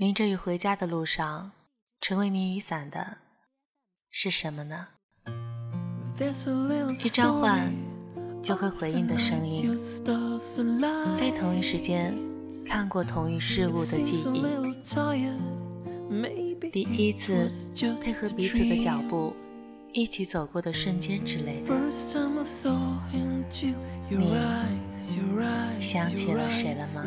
淋着雨回家的路上，成为你雨伞的是什么呢？一召唤，就会回应的声音，在同一时间看过同一事物的记忆，第一次配合彼此的脚步，一起走过的瞬间之类的。你想起了谁了吗？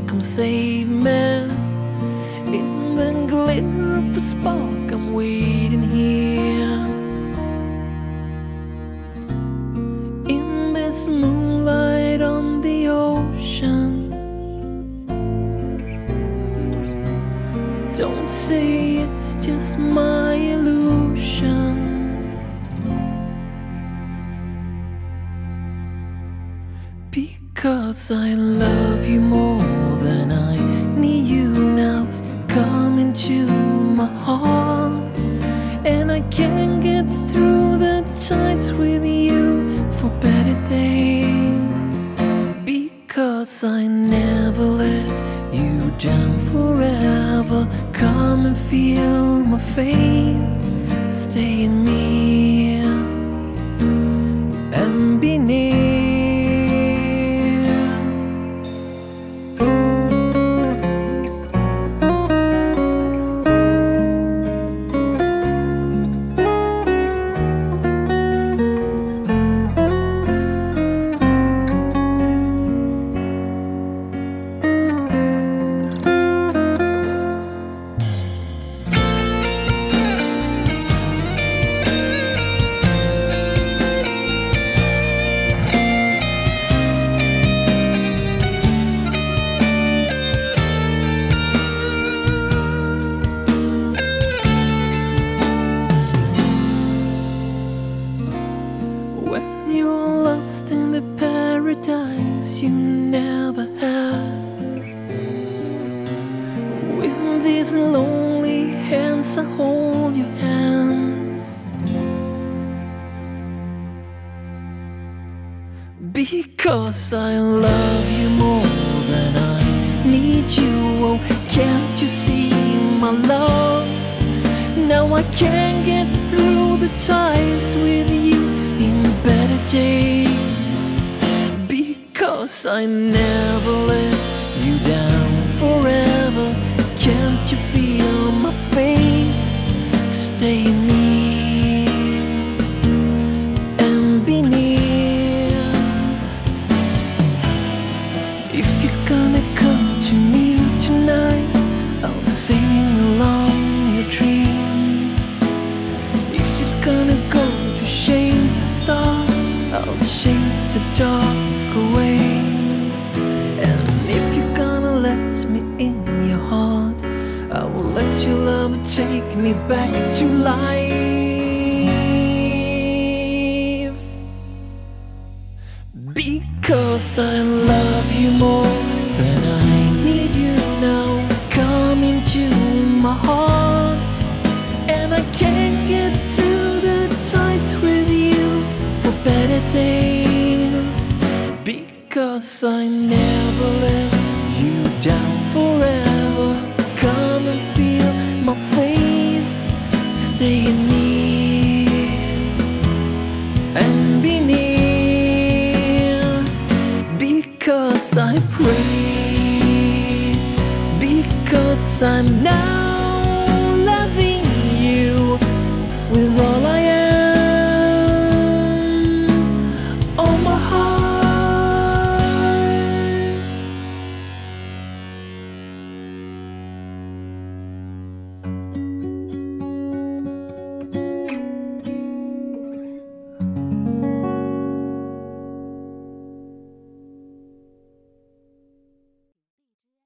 Save me. In the glitter of the spark, I'm waiting here. In this moonlight on the ocean. Don't say it's just my illusion. Because I love you more Need you now come into my heart. And I can't get through the tides with you for better days. Because I never let you down forever. Come and feel my faith. Stay in me paradise you never had. With these lonely hands, I hold your hands. Because I love you more than I need you. Oh, can't you see my love? Now I can't get through the times I never let you down forever. Can't you feel my faith? Stay me and be near. If you're gonna come to me tonight, I'll sing along your dream. If you're gonna go to the star, I'll chase the dark take me back to life. Because I love you more and be near. Because I pray, because I'm not.